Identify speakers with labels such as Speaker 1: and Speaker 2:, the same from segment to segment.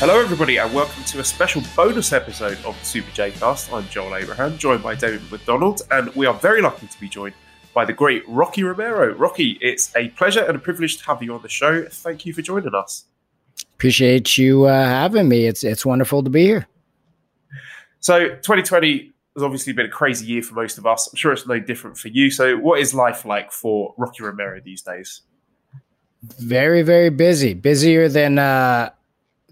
Speaker 1: Hello, everybody, and welcome to a special bonus episode of the Super J Cast. I'm Joel Abraham, joined by David McDonald, and we are very lucky to be joined by the great Rocky Romero. Rocky, it's a pleasure and a privilege to have you on the show. Thank you for joining us.
Speaker 2: Appreciate you uh, having me. It's it's wonderful to be here.
Speaker 1: So, 2020 has obviously been a crazy year for most of us. I'm sure it's no different for you. So, what is life like for Rocky Romero these days?
Speaker 2: Very, very busy. Busier than uh,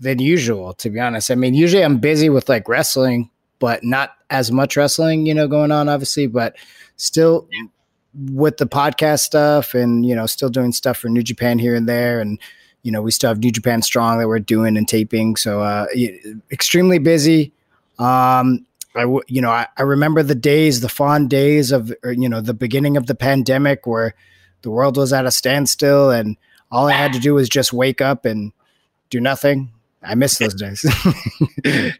Speaker 2: than usual, to be honest. I mean, usually I'm busy with like wrestling, but not as much wrestling, you know, going on, obviously, but still with the podcast stuff and, you know, still doing stuff for New Japan here and there. And, you know, we still have New Japan Strong that we're doing and taping. So, uh, extremely busy. Um, I, w- you know, I, I remember the days, the fond days of, or, you know, the beginning of the pandemic where the world was at a standstill and all I had to do was just wake up and do nothing I miss those days.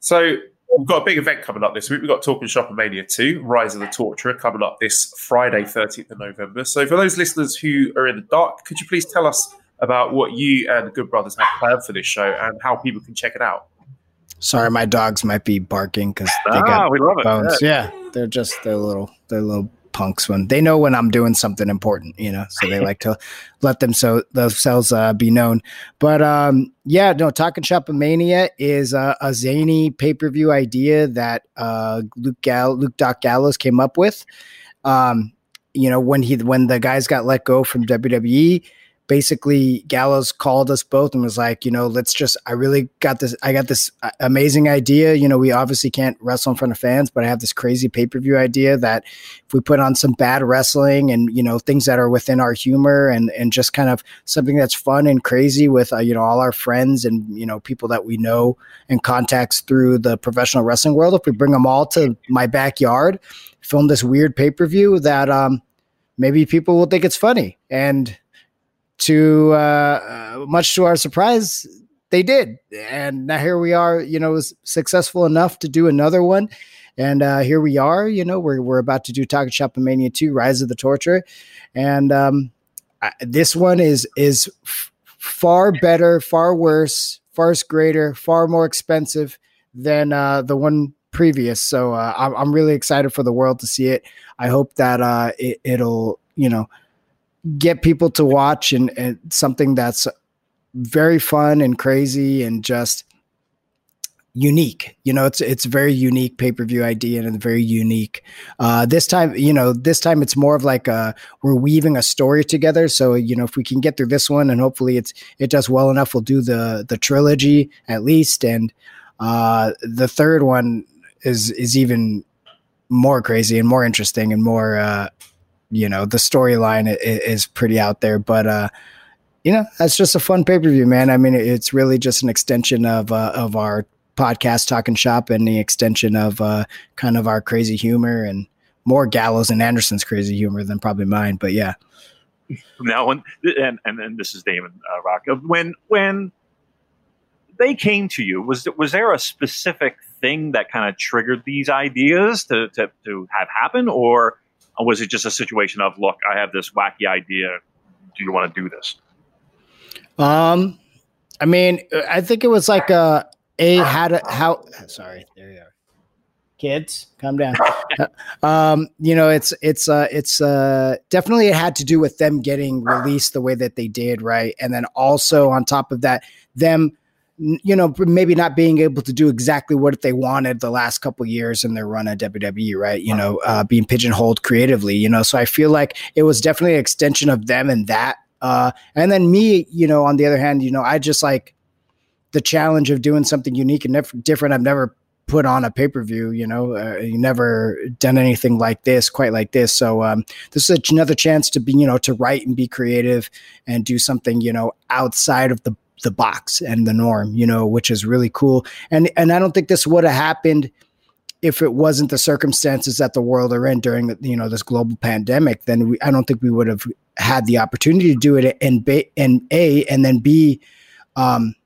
Speaker 1: so we've got a big event coming up this week. We've got Talking Shop Mania 2, Rise of the Torturer, coming up this Friday, 13th of November. So for those listeners who are in the dark, could you please tell us about what you and the Good Brothers have planned for this show and how people can check it out?
Speaker 2: Sorry, my dogs might be barking because they ah, got we love bones. It. Yeah. yeah, they're just they're little they're little punks when they know when I'm doing something important, you know, so they like to let them so themselves uh, be known. But um, yeah, no, Talking Shop Mania is a, a zany pay per view idea that uh, Luke Gall- Luke Doc Gallows came up with. Um, you know, when he when the guys got let go from WWE, basically Gallows called us both and was like, you know, let's just, I really got this, I got this uh, amazing idea. You know, we obviously can't wrestle in front of fans, but I have this crazy pay per view idea that if we put on some bad wrestling and, you know, things that are within our humor and, and just kind of something that's fun and crazy with, uh, you know, all our friends and, you know, people that we know and contacts through the professional wrestling world, if we bring them all to my backyard, film this weird pay per view that, um, maybe people will think it's funny. And, to uh, uh, much to our surprise, they did. And now here we are, you know, was successful enough to do another one. And uh, here we are, you know, we're, we're about to do Talking Shop Mania 2, Rise of the Torture. And um, I, this one is is f- far better, far worse, far greater, far more expensive than uh, the one previous. So uh, I'm, I'm really excited for the world to see it. I hope that uh, it, it'll, you know, get people to watch and, and something that's very fun and crazy and just unique. You know, it's it's a very unique pay per view idea and very unique. Uh, this time, you know, this time it's more of like a, we're weaving a story together. So you know, if we can get through this one and hopefully it's it does well enough, we'll do the the trilogy at least. And uh, the third one is is even more crazy and more interesting and more uh, you know the storyline is, pretty out there but uh you know that's just a fun pay-per-view man. I mean it's really just an extension of uh, of our podcast talking shop and the extension of uh kind of our crazy humor and more gallows and anderson's crazy humor than probably mine but yeah.
Speaker 3: Now when and and, and this is damon uh, rock when when they came to you was was there a specific thing that kind of triggered these ideas to, to, to have happen or or was it just a situation of, look, I have this wacky idea. Do you want to do this?
Speaker 2: Um, I mean, I think it was like a a how to how. Sorry, there you are. Kids, calm down. um, you know, it's it's uh it's uh definitely it had to do with them getting released the way that they did, right? And then also on top of that, them you know, maybe not being able to do exactly what they wanted the last couple years in their run at WWE, right? You know, uh, being pigeonholed creatively, you know. So I feel like it was definitely an extension of them and that. Uh, and then me, you know, on the other hand, you know, I just like the challenge of doing something unique and different. I've never put on a pay per view. You know, uh, you never done anything like this, quite like this. So um, this is another chance to be, you know, to write and be creative and do something, you know, outside of the the box and the norm. You know, which is really cool. And and I don't think this would have happened if it wasn't the circumstances that the world are in during you know this global pandemic. Then we, I don't think we would have had the opportunity to do it and b and a and then b um,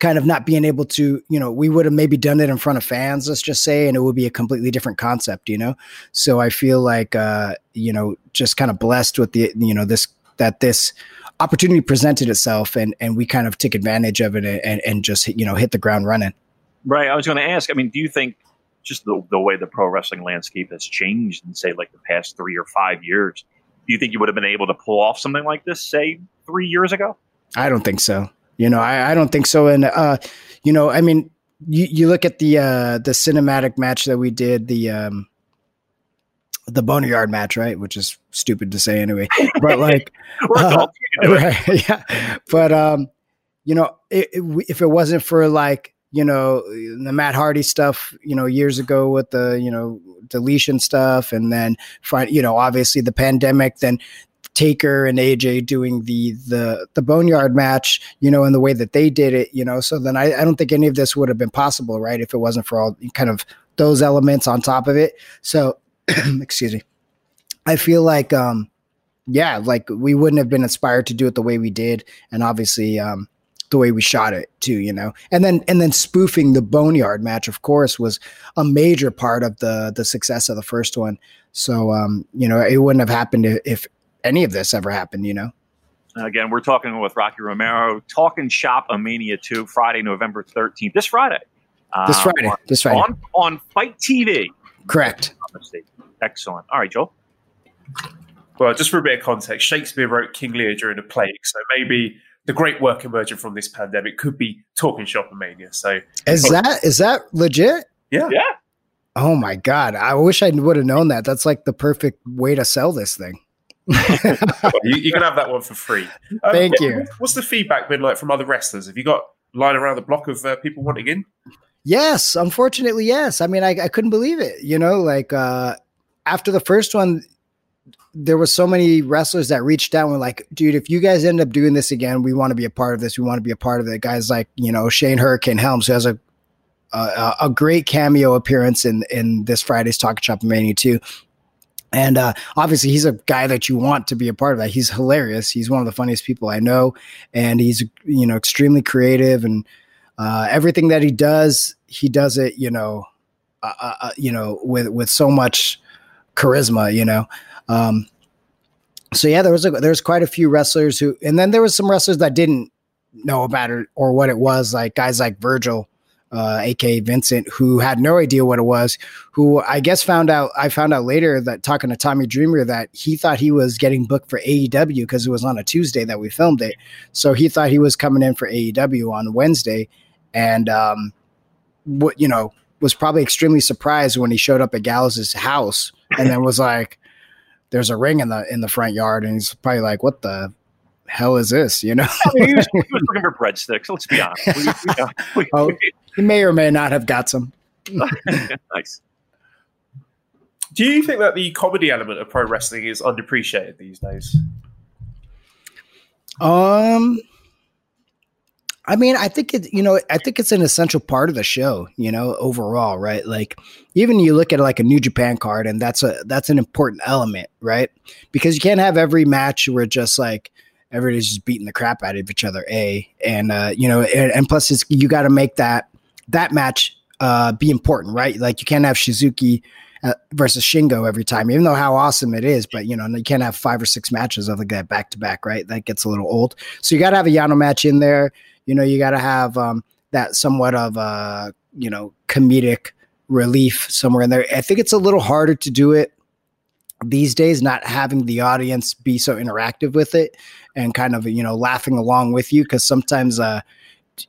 Speaker 2: kind of not being able to, you know, we would have maybe done it in front of fans, let's just say, and it would be a completely different concept, you know? So I feel like, uh, you know, just kind of blessed with the, you know, this, that this opportunity presented itself and, and we kind of took advantage of it and, and just, you know, hit the ground running.
Speaker 3: Right. I was going to ask, I mean, do you think just the, the way the pro wrestling landscape has changed in say like the past three or five years, do you think you would have been able to pull off something like this, say three years ago?
Speaker 2: I don't think so. You know, I, I don't think so. And uh, you know, I mean, you, you look at the uh the cinematic match that we did, the um the boneyard match, right? Which is stupid to say anyway. But like uh, right, yeah. But um, you know, it, it, if it wasn't for like you know the Matt Hardy stuff, you know, years ago with the you know deletion stuff, and then find you know obviously the pandemic, then Taker and AJ doing the the the Boneyard match, you know, in the way that they did it, you know. So then I, I don't think any of this would have been possible, right, if it wasn't for all kind of those elements on top of it. So, excuse me. I feel like, um, yeah, like we wouldn't have been inspired to do it the way we did, and obviously, um, the way we shot it too, you know. And then and then spoofing the Boneyard match, of course, was a major part of the the success of the first one. So um, you know, it wouldn't have happened if any of this ever happened, you know?
Speaker 3: Again, we're talking with Rocky Romero, talking shop a Mania 2, Friday, November 13th. This Friday.
Speaker 2: This uh, Friday. this Friday.
Speaker 3: On, on FITE TV.
Speaker 2: Correct.
Speaker 3: Excellent. All right, Joel.
Speaker 1: Well, just for a bit of context, Shakespeare wrote King Lear during a plague, so maybe the great work emerging from this pandemic could be talking shop a mania. So
Speaker 2: is that is that legit?
Speaker 1: Yeah.
Speaker 3: Yeah.
Speaker 2: Oh my god! I wish I would have known that. That's like the perfect way to sell this thing
Speaker 1: you, you, can have that one for free.
Speaker 2: Um, Thank you.
Speaker 1: What's the feedback been like from other wrestlers? Have you got line around the block of uh, people wanting in?
Speaker 2: Yes, unfortunately, yes. I mean, I, I couldn't believe it. You know, like uh, after the first one, there was so many wrestlers that reached out and were like, dude, if you guys end up doing this again, we want to be a part of this. We want to be a part of it. Guys like, you know, Shane Hurricane Helms, who has a a, a great cameo appearance in in this Friday's Talk Shop Mania too. And uh, obviously, he's a guy that you want to be a part of that. He's hilarious. He's one of the funniest people I know, and he's you know extremely creative and uh, everything that he does, he does it you know, uh, uh, uh you know with with so much charisma. You know, um, so yeah, there was a, there was quite a few wrestlers who, and then there was some wrestlers that didn't know about it or what it was, like guys like Virgil uh, aka Vincent, who had no idea what it was. Who I guess found out. I found out later that talking to Tommy Dreamer that he thought he was getting booked for AEW because it was on a Tuesday that we filmed it. So he thought he was coming in for AEW on Wednesday, and um, what you know was probably extremely surprised when he showed up at Gallows's house and then was like, "There's a ring in the in the front yard," and he's probably like, "What the." hell is this? You know,
Speaker 3: he, was, he, was, looking for breadsticks. Let's be honest. We, we,
Speaker 2: we, oh, he may or may not have got some.
Speaker 3: nice.
Speaker 1: Do you think that the comedy element of pro wrestling is underappreciated these days?
Speaker 2: Um, I mean, I think it, you know, I think it's an essential part of the show, you know, overall, right? Like even you look at like a New Japan card and that's a, that's an important element, right? Because you can't have every match where just like everybody's just beating the crap out of each other, A, and, uh, you know, and, and plus it's, you got to make that, that match uh, be important, right? Like you can't have Suzuki uh, versus Shingo every time, even though how awesome it is. But you know, you can't have five or six matches of like that back to back, right? That gets a little old. So you got to have a Yano match in there. You know, you got to have um, that somewhat of a you know comedic relief somewhere in there. I think it's a little harder to do it these days, not having the audience be so interactive with it and kind of you know laughing along with you because sometimes uh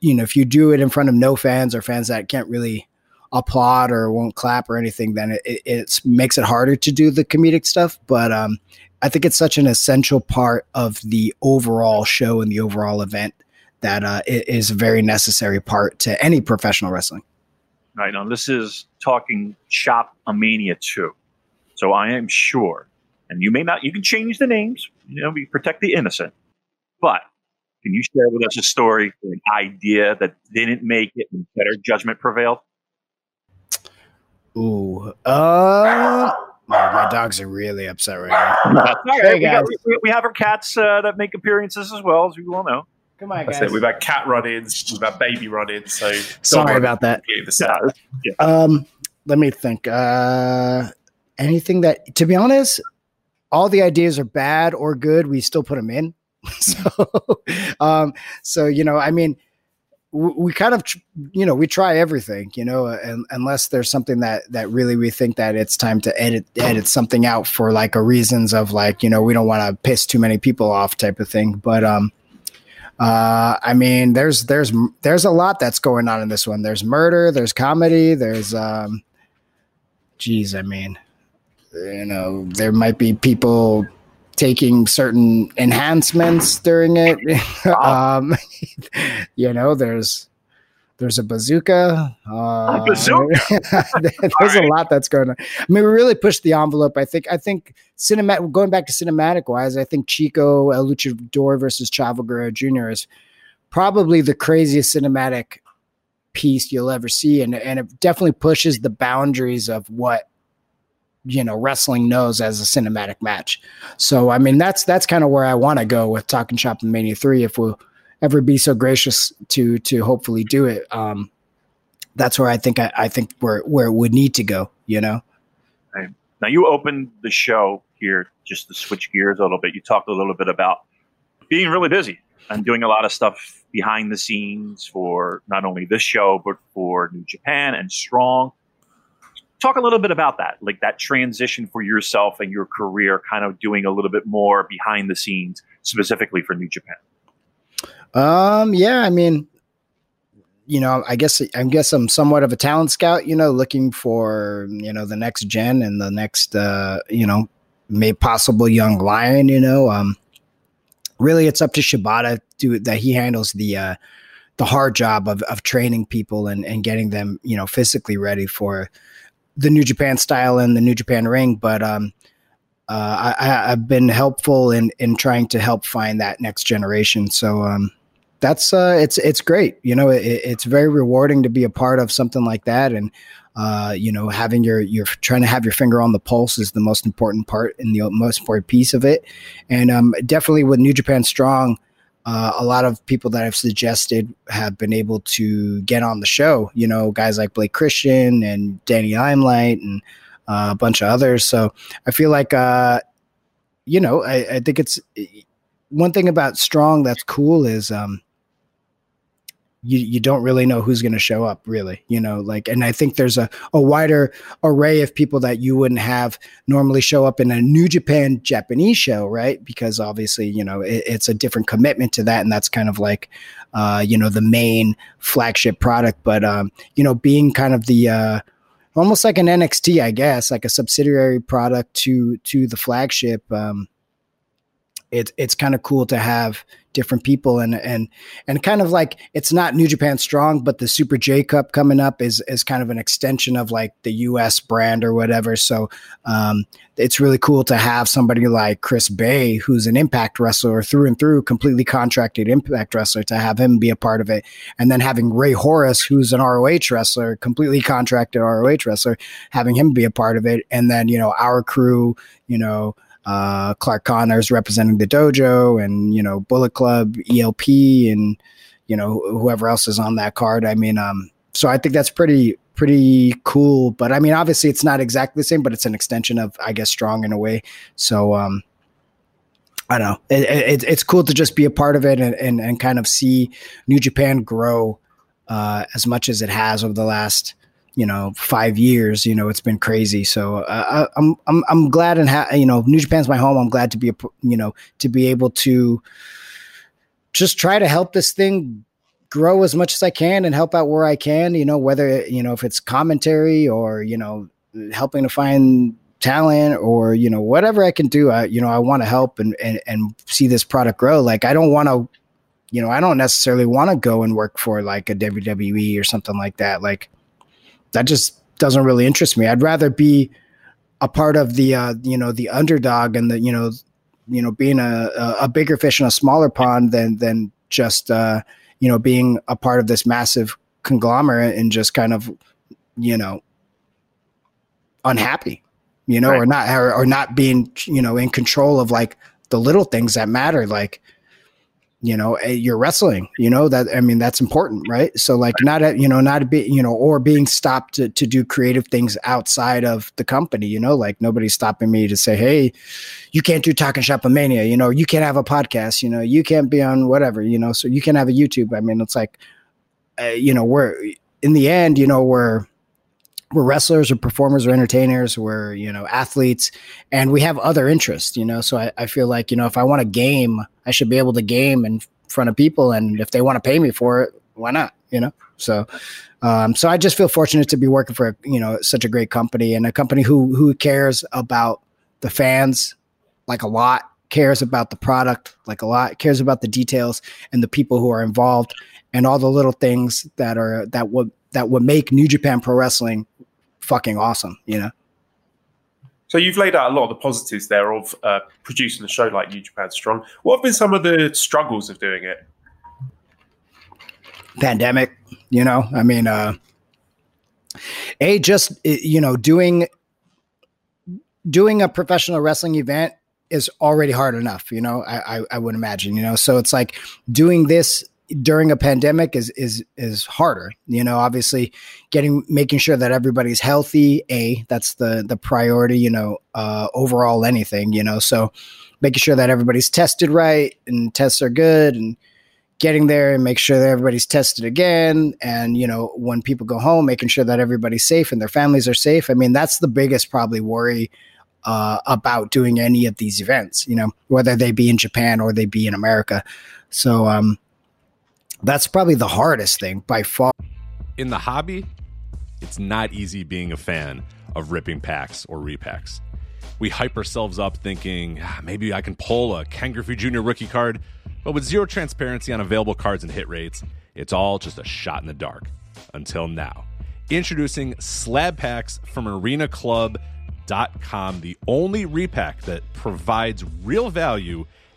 Speaker 2: you know, if you do it in front of no fans or fans that can't really applaud or won't clap or anything, then it, it makes it harder to do the comedic stuff. But um, I think it's such an essential part of the overall show and the overall event that uh, is a very necessary part to any professional wrestling.
Speaker 3: Right now, this is talking shop a mania two, so I am sure, and you may not. You can change the names. You know, we protect the innocent, but can you share with us a story, an idea that didn't make it and better judgment prevailed?
Speaker 2: Ooh, uh, my dogs are really upset right now.
Speaker 3: Hey, we, got, we, we, have our cats uh, that make appearances as well, as we all know.
Speaker 2: Come on, guys.
Speaker 1: We've had cat run-ins, we've had baby run-ins. So
Speaker 2: sorry about that. Yeah. Um, let me think. Uh, anything that, to be honest, all the ideas are bad or good. We still put them in. so, um, so you know, I mean, we, we kind of, you know, we try everything, you know, and, unless there's something that that really we think that it's time to edit edit something out for like a reasons of like, you know, we don't want to piss too many people off type of thing. But um, uh, I mean, there's there's there's a lot that's going on in this one. There's murder, there's comedy, there's um, geez, I mean, you know, there might be people taking certain enhancements during it. um, you know, there's there's a bazooka. Uh,
Speaker 3: bazooka.
Speaker 2: there's right. a lot that's going on. I mean, we really pushed the envelope. I think. I think cinematic. Going back to cinematic wise, I think Chico El Luchador versus Chavo Guerrero Jr. is probably the craziest cinematic piece you'll ever see, and and it definitely pushes the boundaries of what you know wrestling knows as a cinematic match. So I mean that's that's kind of where I want to go with Talking Shop and Mania Three. If we'll ever be so gracious to to hopefully do it, um, that's where I think I, I think where where it would need to go. You know.
Speaker 3: Right. Now you opened the show here just to switch gears a little bit. You talked a little bit about being really busy and doing a lot of stuff behind the scenes for not only this show but for New Japan and Strong talk a little bit about that, like that transition for yourself and your career, kind of doing a little bit more behind the scenes, specifically for New Japan.
Speaker 2: Um, yeah, I mean, you know, I guess I guess I'm somewhat of a talent scout. You know, looking for you know the next gen and the next uh, you know, may possible young lion. You know, um, really, it's up to Shibata to that he handles the uh, the hard job of of training people and and getting them you know physically ready for the New Japan style and the New Japan ring, but um, uh, I, have been helpful in in trying to help find that next generation. So um, that's uh, it's it's great. You know, it, it's very rewarding to be a part of something like that, and uh, you know, having your you're trying to have your finger on the pulse is the most important part and the most important piece of it. And um, definitely with New Japan Strong, uh, a lot of people that I've suggested have been able to get on the show. You know, guys like Blake Christian and Danny Limelight and uh, a bunch of others. So I feel like, uh, you know, I, I, think it's one thing about Strong that's cool is um, you you don't really know who's going to show up really you know like and i think there's a, a wider array of people that you wouldn't have normally show up in a new japan japanese show right? Because obviously you know it, it's a different commitment to that and that's kind of like uh you know the main flagship product but um you know being kind of the uh almost like an nxt i guess like a subsidiary product to to the flagship um it's it's kind of cool to have different people and and and kind of like it's not New Japan Strong, but the Super J Cup coming up is is kind of an extension of like the US brand or whatever. So um, it's really cool to have somebody like Chris Bey, who's an Impact wrestler through and through, completely contracted Impact wrestler, to have him be a part of it, and then having Rey Horus, who's an ROH wrestler, completely contracted ROH wrestler, having him be a part of it, and then you know our crew, you know uh, Clark Connors representing the dojo, and you know Bullet Club, ELP, and you know whoever else is on that card. I mean, um, so I think that's pretty pretty cool. But I mean, obviously, it's not exactly the same, but it's an extension of I guess Strong in a way. So um, I don't know. It, it, it's cool to just be a part of it and, and, and kind of see New Japan grow uh, as much as it has over the last you know five years you know it's been crazy so uh, i'm i'm i'm glad and ha- you know new japan's my home i'm glad to be a you know to be able to just try to help this thing grow as much as I can and help out where I can, you know, whether, you know, if it's commentary or, you know, helping to find talent or, you know, whatever I can do, I, you know, I want to help and, and, and see this product grow. Like, I don't want to, you know, I don't necessarily want to go and work for like a WWE or something like that. Like, that just doesn't really interest me. I'd rather be a part of the, uh, you know, the underdog and the, you know, you know, being a, a bigger fish in a smaller pond than, than just, uh, you know, being a part of this massive conglomerate and just kind of, you know, unhappy, you know, right. or not, or, or not being, you know, in control of like the little things that matter, like, you know eh, you're wrestling you know that i mean that's important right? So like not a, you know not a bit you know or being stopped to, to do creative things outside of the company you know? Like nobody's stopping me to say hey you can't do talking shop mania you know? You can't have a podcast you know? You can't be on whatever you know? So you can have a youtube. I mean it's like uh, you know we're in the end you know we're we're wrestlers or performers or entertainers we're you know athletes and we have other interests you know? So I, I feel like you know if i want a game i should be able to game in front of people and if they want to pay me for it why not you know? So um, so i just feel fortunate to be working for you know such a great company and a company who who cares about the fans like a lot cares about the product like a lot cares about the details and the people who are involved and all the little things that are that would that would make New Japan Pro Wrestling fucking awesome, you know?
Speaker 1: So you've laid out a lot of the positives there of uh, producing a show like New Japan Strong. What have been some of the struggles of doing it?
Speaker 2: Pandemic, you know. I mean, uh, a just you know doing doing a professional wrestling event is already hard enough. You know, I, I, I would imagine. You know, so it's like doing this during a pandemic is is is harder you know obviously getting making sure that everybody's healthy a that's the the priority you know uh overall anything you know so making sure that everybody's tested right and tests are good and getting there and make sure that everybody's tested again and you know when people go home making sure that everybody's safe and their families are safe. I mean that's the biggest probably worry uh, about doing any of these events you know whether they be in japan or they be in america. So um that's probably the hardest thing by far.
Speaker 4: In the hobby, it's not easy being a fan of ripping packs or repacks. We hype ourselves up thinking ah, maybe I can pull a Ken Griffey Jr. rookie card, but with zero transparency on available cards and hit rates, it's all just a shot in the dark. Until now. Introducing slab packs from arenaclub.com, the only repack that provides real value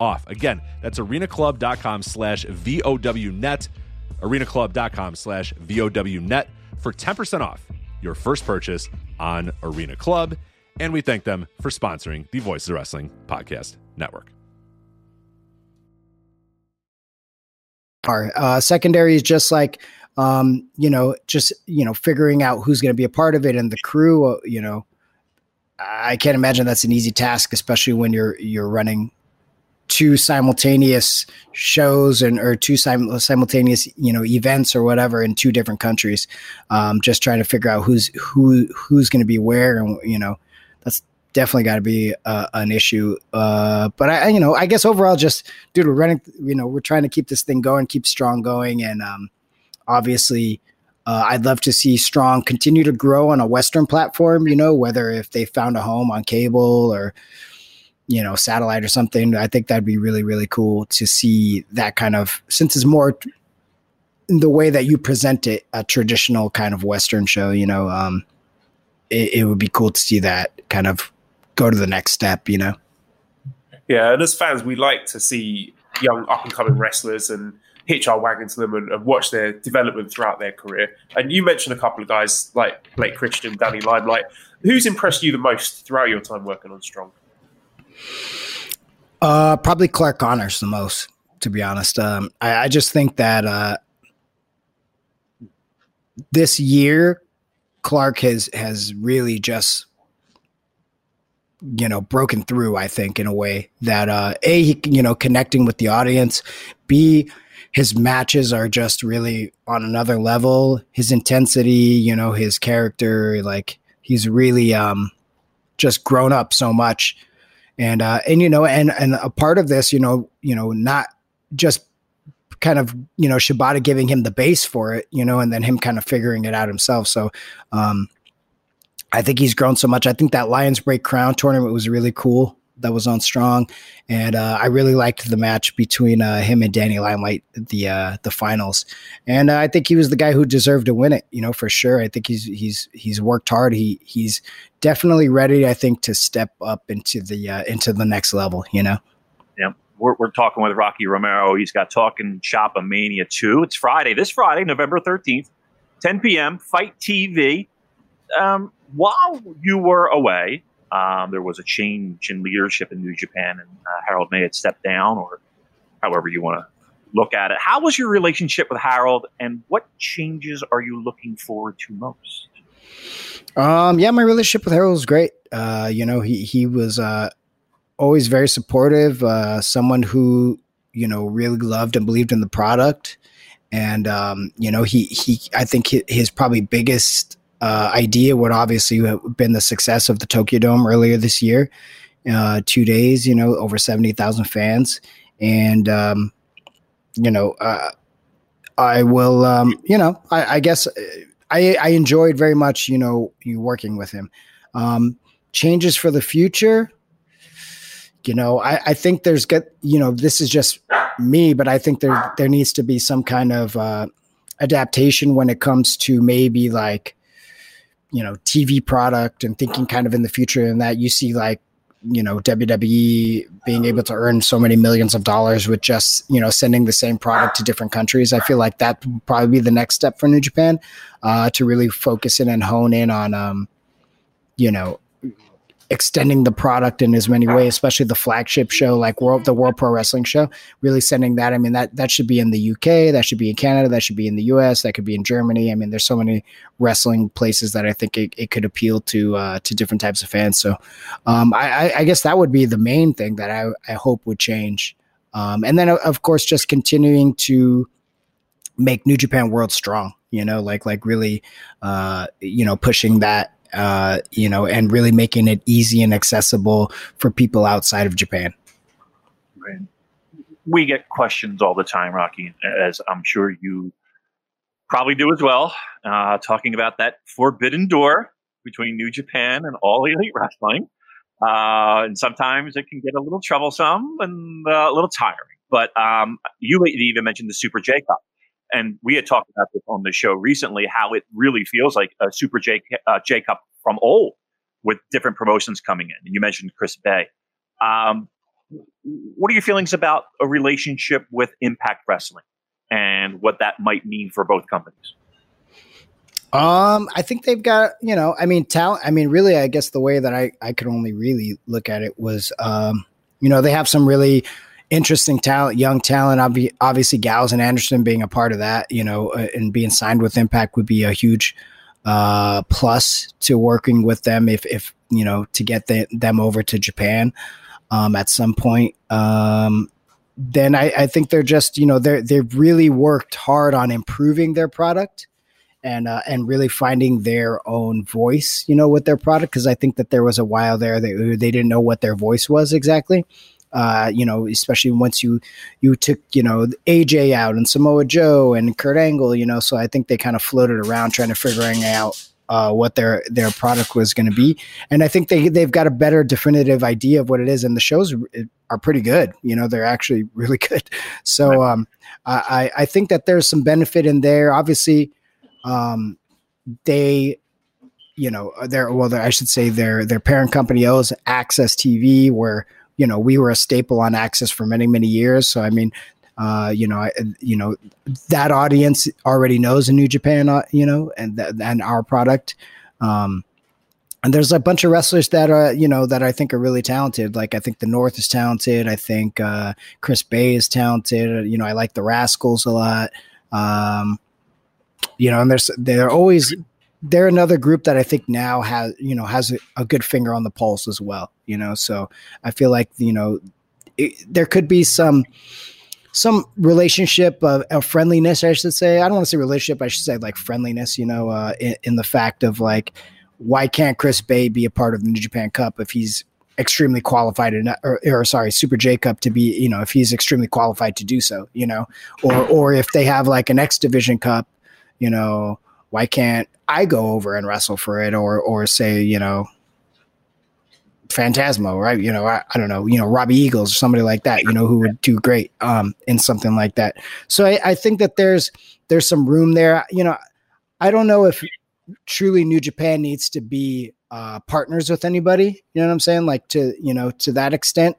Speaker 4: off. Again, that's arenaclub.com slash VOWnet, arenaclub.com slash VOWnet for 10% off your first purchase on Arena Club. And we thank them for sponsoring the Voices of Wrestling Podcast Network.
Speaker 2: Our uh, secondary is just like, um, you know, just, you know, figuring out who's going to be a part of it and the crew, uh, you know, I can't imagine that's an easy task, especially when you're, you're running two simultaneous shows and or two sim- simultaneous you know events or whatever in two different countries um, just trying to figure out who's who who's going to be where and you know that's definitely got to be uh, an issue. Uh, but I, you know i guess overall just dude we're running you know we're trying to keep this thing going keep strong going and um, obviously uh, I'd love to see Strong continue to grow on a Western platform, you know, whether if they found a home on cable or you know satellite or something i think that'd be really really cool to see that kind of since it's more the way that you present it a traditional kind of western show you know um it, it would be cool to see that kind of go to the next step you know
Speaker 1: yeah and as fans we like to see young up and coming wrestlers and hitch our wagon to them and, and, watch their development throughout their career. And you mentioned a couple of guys like Blake Christian, Danny Limelight. Who's impressed you the most throughout your time working on Strong?
Speaker 2: Uh, probably Clark Connors the most, to be honest. Um, I, I just think that uh, this year, Clark has has really just you know broken through. I think in a way that uh, a he, you know connecting with the audience, b his matches are just really on another level. His intensity, you know, his character, like he's really um, just grown up so much and uh, and you know, and and a part of this, you know, you know, not just kind of you know Shibata giving him the base for it, you know, and then him kind of figuring it out himself. So, um, I think he's grown so much. I think that Lions Break Crown tournament was really cool that was on Strong, and uh, I really liked the match between uh, him and Danny Limelight, the uh, the finals, and uh, I think he was the guy who deserved to win it. You know, for sure. I think he's he's he's worked hard. He he's definitely ready. I think to step up into the uh, into the next level. You know.
Speaker 3: Yeah. We're, we're talking with Rocky Romero. He's got Talking Shop a Mania 2. It's Friday, this Friday, November 13th, 10 p.m., FITE TV. Um, while you were away, um, there was a change in leadership in New Japan, and uh, Harold Meij had stepped down, or however you want to look at it. How was your relationship with Harold, and what changes are you looking forward to most?
Speaker 2: Um, yeah, my relationship with Harold was great. Uh, you know, he he was uh, always very supportive. Uh, someone who you know really loved and believed in the product, and um, you know, he he I think his probably biggest uh, idea would obviously have been the success of the Tokyo Dome earlier this year. Uh, two days, you know, over 70,000 fans. And, um, you know, uh, I will, um, you know, I, I guess uh, I, I, enjoyed very much, you know, you working with him. Um, changes for the future. You know, I, I think there's get, you know, this is just me, but I think there, there needs to be some kind of, uh, adaptation when it comes to maybe like you know TV product and thinking kind of in the future and that you see like you know WWE being able to earn so many millions of dollars with just you know sending the same product to different countries. I feel like that would probably be the next step for New Japan uh, to really focus in and hone in on um, you know extending the product in as many ways, especially the flagship show like World the World Pro Wrestling show. Really sending that. I mean that that should be in the UK, that should be in Canada, that should be in the US, that could be in Germany. I mean, there's so many wrestling places that I think it, it could appeal to uh, to different types of fans. So um, I, I, guess that would be the main thing that I, I hope would change. Um, and then of course just continuing to make New Japan World strong. You know, like like really, uh, you know, pushing that uh, you know, and really making it easy and accessible for people outside of Japan.
Speaker 3: Right. We get questions all the time, Rocky, as I'm sure you probably do as well, uh, talking about that forbidden door between New Japan and All Elite Wrestling. Uh, and sometimes it can get a little troublesome and uh, a little tiring. But um, you even mentioned the Super J Cup. And we had talked about this on the show recently, how it really feels like a Super J, uh, J Cup from old with different promotions coming in. And you mentioned Chris Bey. Um, what are your feelings about a relationship with Impact Wrestling and what that might mean for both companies?
Speaker 2: Um, I think they've got, you know, I mean, talent. I mean, really, I guess the way that I, I could only really look at it was, um, you know, they have some really interesting talent, young talent. Obvi- obviously, Gals and Anderson being a part of that, you know, uh, and being signed with Impact would be a huge uh, plus to working with them if, if you know, to get the, them over to Japan um, at some point. Um, then I, I think they're just, you know, they're they've really worked hard on improving their product and uh, and really finding their own voice, you know, with their product. Because I think that there was a while there they they didn't know what their voice was exactly. Uh, you know, especially once you you took you know AJ out and Samoa Joe and Kurt Angle, you know, so I think they kind of floated around trying to figuring out uh, what their their product was going to be, and I think they they've got a better definitive idea of what it is, and the shows are pretty good. You know, they're actually really good. So um, I I think that there's some benefit in there. Obviously, um, they, you know, their well, their, I should say their their parent company owes AXS TV, where you know we were a staple on AXS for many many years. So I mean, uh, you know, I, you know that audience already knows a New Japan, uh, you know, and th- and our product. Um, and there's a bunch of wrestlers that are, you know, that I think are really talented. Like I think the North is talented. I think uh, Chris Bey is talented. You know, I like the Rascals a lot. Um, you know, and there's they're always they're another group that I think now has you know has a, a good finger on the pulse as well. You know, so I feel like you know it, there could be some some relationship of, of, friendliness, I should say. I don't want to say relationship, I should say like friendliness. You know, uh, in, in the fact of like why can't Chris Bey be a part of the New Japan Cup if he's extremely qualified or, or, sorry super j cup to be you know if he's extremely qualified to do so you know or or if they have like an x division cup you know, why can't I go over and wrestle for it or or say, you know, Phantasmo, right? You know, I, I, don't know, you know, Robbie Eagles or somebody like that, you know, who would do great um, in something like that. So I, I think that there's there's some room there. You know, I don't know if truly New Japan needs to be uh, partners with anybody. You know what I'm saying? Like to you know to that extent.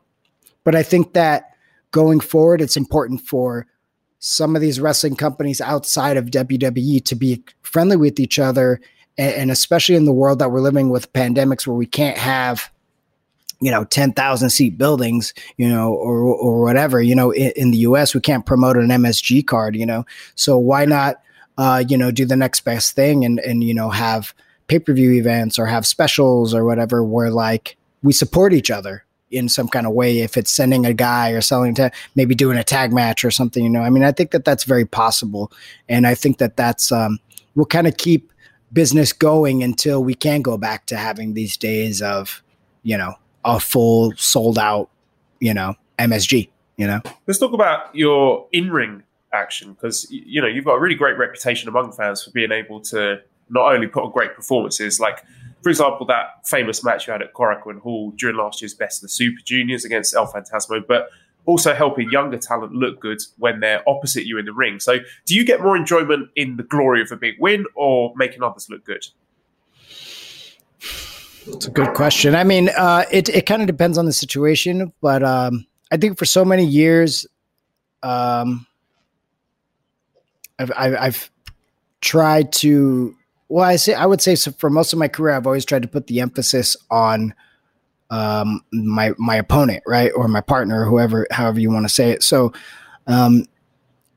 Speaker 2: But I think that going forward, it's important for some of these wrestling companies outside of WWE to be friendly with each other. And, and especially in the world that we're living with pandemics where we can't have, you know, 10,000 seat buildings, you know, or, or whatever, you know, in, in, the US, we can't promote an MSG card, you know, so why not, uh, you know, do the next best thing and, and, you know, have pay-per-view events or have specials or whatever, where like we support each other, in some kind of way if it's sending a guy or selling to maybe doing a tag match or something you know? I mean i think that that's very possible. And i think that that's um, will kind of keep business going until we can go back to having these days of you know a full sold out you know msg you know?
Speaker 1: Let's talk about your in-ring action because you know you've got a really great reputation among fans for being able to not only put on great performances like for example, that famous match you had at Korakuen Hall during last year's Best of the Super Juniors against El Phantasmo, but also helping younger talent look good when they're opposite you in the ring. So, do you get more enjoyment in the glory of a big win or making others look good?
Speaker 2: It's a good question. I mean, uh, it it kind of depends on the situation, but um, I think for so many years, um, I've, I've, I've tried to well, I say I would say so for most of my career, I've always tried to put the emphasis on um, my my opponent, right, or my partner, whoever, however you want to say it. So, um,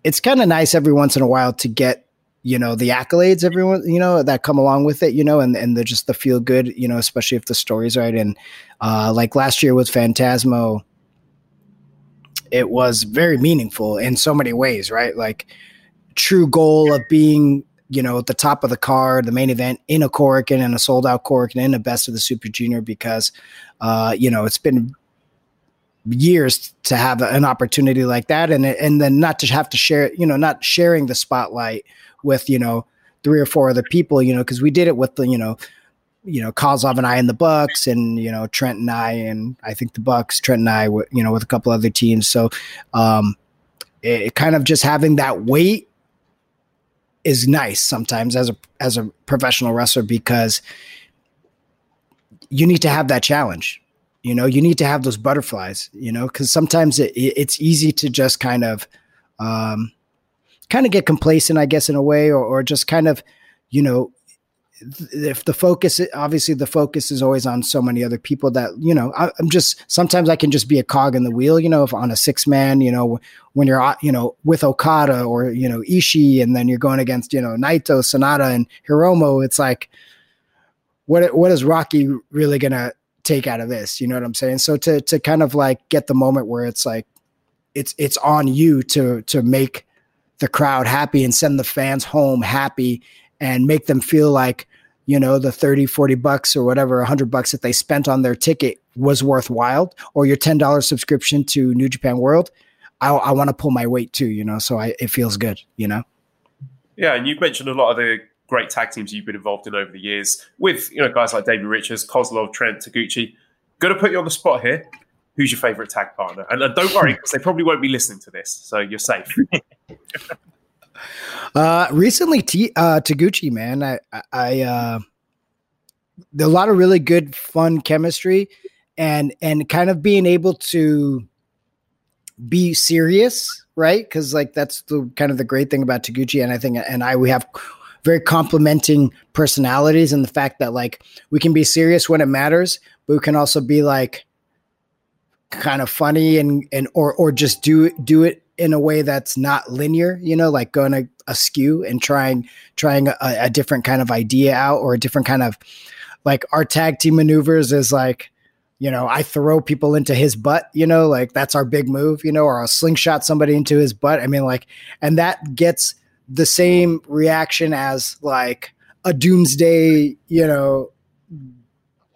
Speaker 2: it's kind of nice every once in a while to get you know the accolades, everyone you know that come along with it, you know, and and the just the feel good, you know, especially if the story's right. And uh, like last year with Phantasmo, it was very meaningful in so many ways, right? Like true goal of being you know, at the top of the card, the main event in a Korakuen and a sold out Korakuen in a best of the Super Junior because, uh, you know, it's been years to have an opportunity like that. And and then not to have to share you know not sharing the spotlight with you know three or four other people you know because we did it with the you know you know Koslov and I in the Bucks and you know Trent and I and I think the Bucks Trent and I you know with a couple other teams. So um it kind of just having that weight is nice sometimes as a as a professional wrestler because you need to have that challenge. You know, you need to have those butterflies. You know, because sometimes it, it's easy to just kind of, um, kind of get complacent, I guess, in a way, or, or just kind of, you know, if the focus obviously the focus is always on so many other people that you know I, am just sometimes I can just be a cog in the wheel you know if on a six man you know when you're uh, you know with Okada or you know Ishii and then you're going against you know Naito Sanada and Hiromu it's like what what is Rocky really gonna take out of this? You know what I'm saying? So to to kind of like get the moment where it's like it's it's on you to to make the crowd happy and send the fans home happy and make them feel like you know the 30 40 bucks or whatever 100 bucks that they spent on their ticket was worthwhile or your $10 subscription to new japan world i, I want to pull my weight too you know so I, it feels good you know?
Speaker 1: Yeah and you've mentioned a lot of the great tag teams you've been involved in over the years with you know guys like Davey Richards Koslov trent taguchi. Gonna put you on the spot here. Who's your favorite tag partner? And, and don't worry because they probably won't be listening to this so you're safe
Speaker 2: Uh, recently, T- uh, Taguchi, man, I, I, uh, a lot of really good, fun chemistry, and and kind of being able to be serious, right? Because like that's the kind of the great thing about Taguchi, and I think and I we have very complementing personalities, and the fact that like we can be serious when it matters, but we can also be like kind of funny and and or or just do do it in a way that's not linear, you know, like going a, askew and trying trying a, a, different kind of idea out or a different kind of like our tag team maneuvers is like, you know, I throw people into his butt, you know, like that's our big move, you know, or I'll slingshot somebody into his butt. I mean, like, and that gets the same reaction as like a doomsday, you know,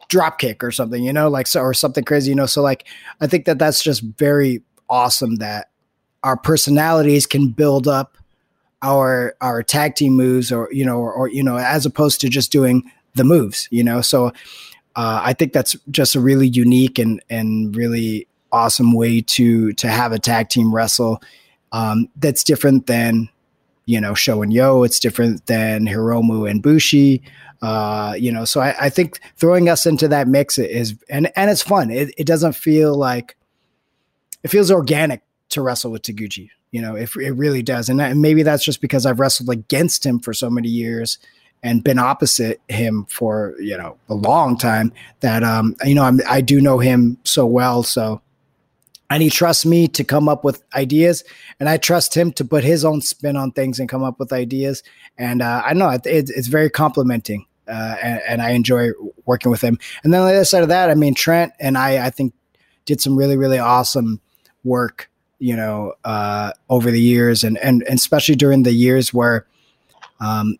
Speaker 2: drop kick or something, you know, like so or something crazy, you know. So like I think that that's just very awesome that our personalities can build up our our tag team moves or you know or, or you know as opposed to just doing the moves you know so uh, I think that's just a really unique and and really awesome way to to have a tag team wrestle um, that's different than you know Sho and Yoh It's different than Hiromu and Bushi. Uh, you know, so I, I, think throwing us into that mix is and and it's fun. It, it doesn't feel like it feels organic to wrestle with Taguchi. You know, if it really does. And, that, and maybe that's just because I've wrestled against him for so many years and been opposite him for, you know, a long time that, um, you know, I'm, I do know him so well. So, and he trusts me to come up with ideas and i trust him to put his own spin on things and come up with ideas and uh, i know it, it's very complimenting uh, and, and, i enjoy working with him and then on the other side of that i mean trent and i i think did some really really awesome work you know, uh, over the years, and, and especially during the years where, um,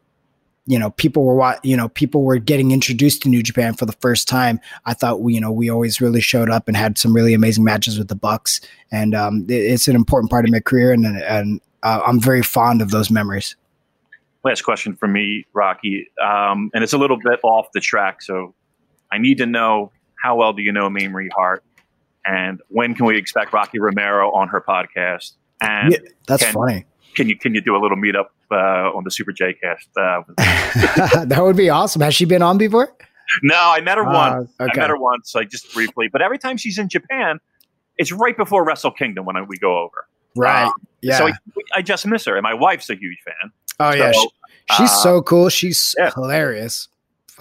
Speaker 2: you know, people were you know people were getting introduced to New Japan for the first time. I thought we, you know, we always really showed up and had some really amazing matches with the Bucks, and um, it, it's an important part of my career, and and uh, I'm very fond of those memories.
Speaker 3: Last question for me, Rocky, um, and it's a little bit off the track, so I need to know how well do you know Mamrie Hart? And when can we expect Rocky Romero on her podcast? And
Speaker 2: yeah, that's
Speaker 3: can,
Speaker 2: funny.
Speaker 3: Can you can you do a little meetup uh, on the Super J Cast? Uh,
Speaker 2: that would be awesome. Has she been on before?
Speaker 3: No, I met her uh, once. Okay. I met her once, like just briefly. But every time she's in Japan, it's right before Wrestle Kingdom when we go over.
Speaker 2: Right. Um, yeah.
Speaker 3: So I, I, just miss her, and my wife's a huge fan.
Speaker 2: Oh so, yeah, she, she's uh, so cool. She's yeah. hilarious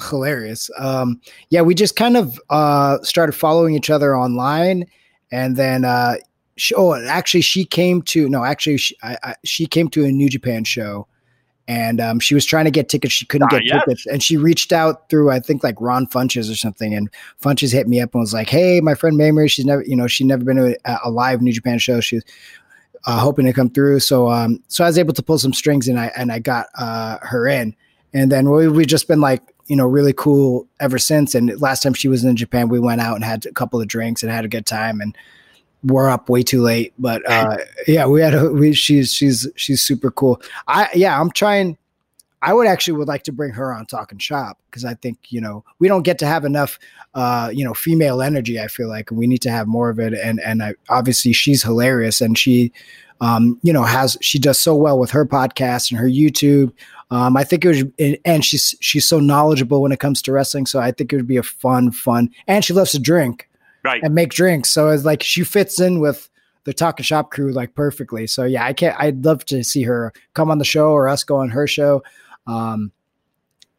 Speaker 2: hilarious. Um, yeah, we just kind of uh, started following each other online, and then uh, she, oh, actually, she came to no, actually, she, I, I, she came to a New Japan show, and um, she was trying to get tickets. She couldn't get yet. tickets, and she reached out through I think like Ron Funches or something, and Funches hit me up and was like, "Hey, my friend Mamrie, she's never, you know, she's never been to a, a live New Japan show. She's uh, hoping to come through." So, um, so I was able to pull some strings, and I and I got uh, her in. And then we we just been like you know, really cool ever since. And last time she was in Japan, we went out and had a couple of drinks and had a good time. And we're up way too late, but uh, yeah, we had a, we, she's she's she's super cool. I yeah, I'm trying. I would actually would like to bring her on talking shop because I think you know we don't get to have enough uh, you know female energy. I feel like we need to have more of it, and and I, obviously she's hilarious and she um, you know has she does so well with her podcast and her YouTube. Um, I think it was, and she's she's so knowledgeable when it comes to wrestling. So I think it would be a fun, fun, and she loves to drink.
Speaker 3: right.
Speaker 2: and make drinks. So it's like she fits in with the talking shop crew like perfectly. So yeah, I can't. I'd love to see her come on the show or us go on her show. Um,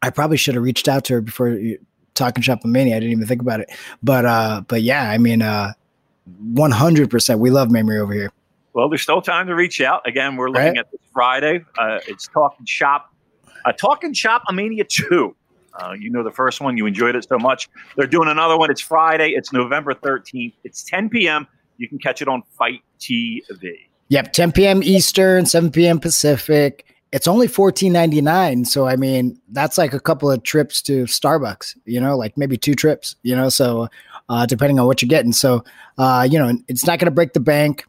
Speaker 2: I probably should have reached out to her before talking shop mania. I didn't even think about it, but uh, but yeah, I mean, uh, one hundred percent, we love Mamrie over here.
Speaker 3: Well, there's still time to reach out. Again, we're looking right. at this Friday. Uh, it's Talking Shop, uh, Talking Shop Mania two. Uh, you know the first one. You enjoyed it so much. They're doing another one. It's Friday. It's November 13th. It's 10 p.m. You can catch it on FITE TV.
Speaker 2: Yep, 10 p.m. Eastern, 7 p.m. Pacific. It's only 14.99. So I mean, that's like a couple of trips to Starbucks. You know, like maybe two trips. You know, so uh, depending on what you're getting. So uh, you know, it's not going to break the bank.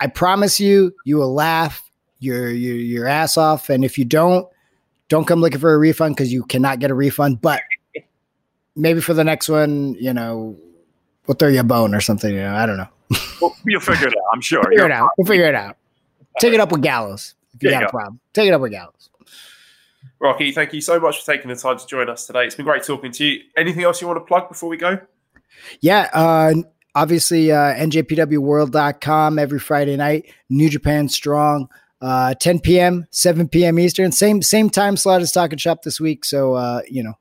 Speaker 2: I promise you, you will laugh your your your ass off, and if you don't, don't come looking for a refund because you cannot get a refund. But maybe for the next one, you know, we'll throw you a bone or something. You know, I don't know.
Speaker 3: Well, you'll figure it out. I'm sure.
Speaker 2: We'll figure it out. We'll figure it out. Take it up with Gallows if you got you a problem. Take it up with Gallows.
Speaker 1: Rocky, thank you so much for taking the time to join us today. It's been great talking to you. Anything else you want to plug before we go?
Speaker 2: Yeah, uh, obviously uh, njpwworld.com every Friday night. New Japan Strong, uh, 10 p.m., 7 p.m. Eastern. Same same time slot as Talking Shop this week. So uh, you know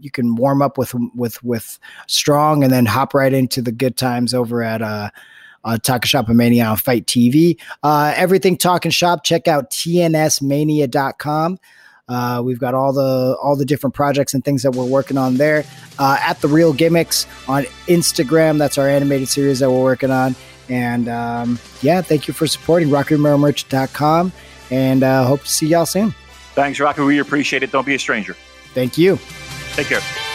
Speaker 2: you can warm up with with with Strong and then hop right into the good times over at uh, uh, Talking Shop Mania on FITE TV. Uh, everything Talking Shop. Check out tnsmania.com. Uh, we've got all the all the different projects and things that we're working on there. Uh, at the Real Gimmicks on Instagram, that's our animated series that we're working on. And um, yeah, thank you for supporting RockyRomeroMerch.com, and uh, hope to see y'all soon.
Speaker 3: Thanks, Rocky. We appreciate it. Don't be a stranger.
Speaker 2: Thank you.
Speaker 3: Take care.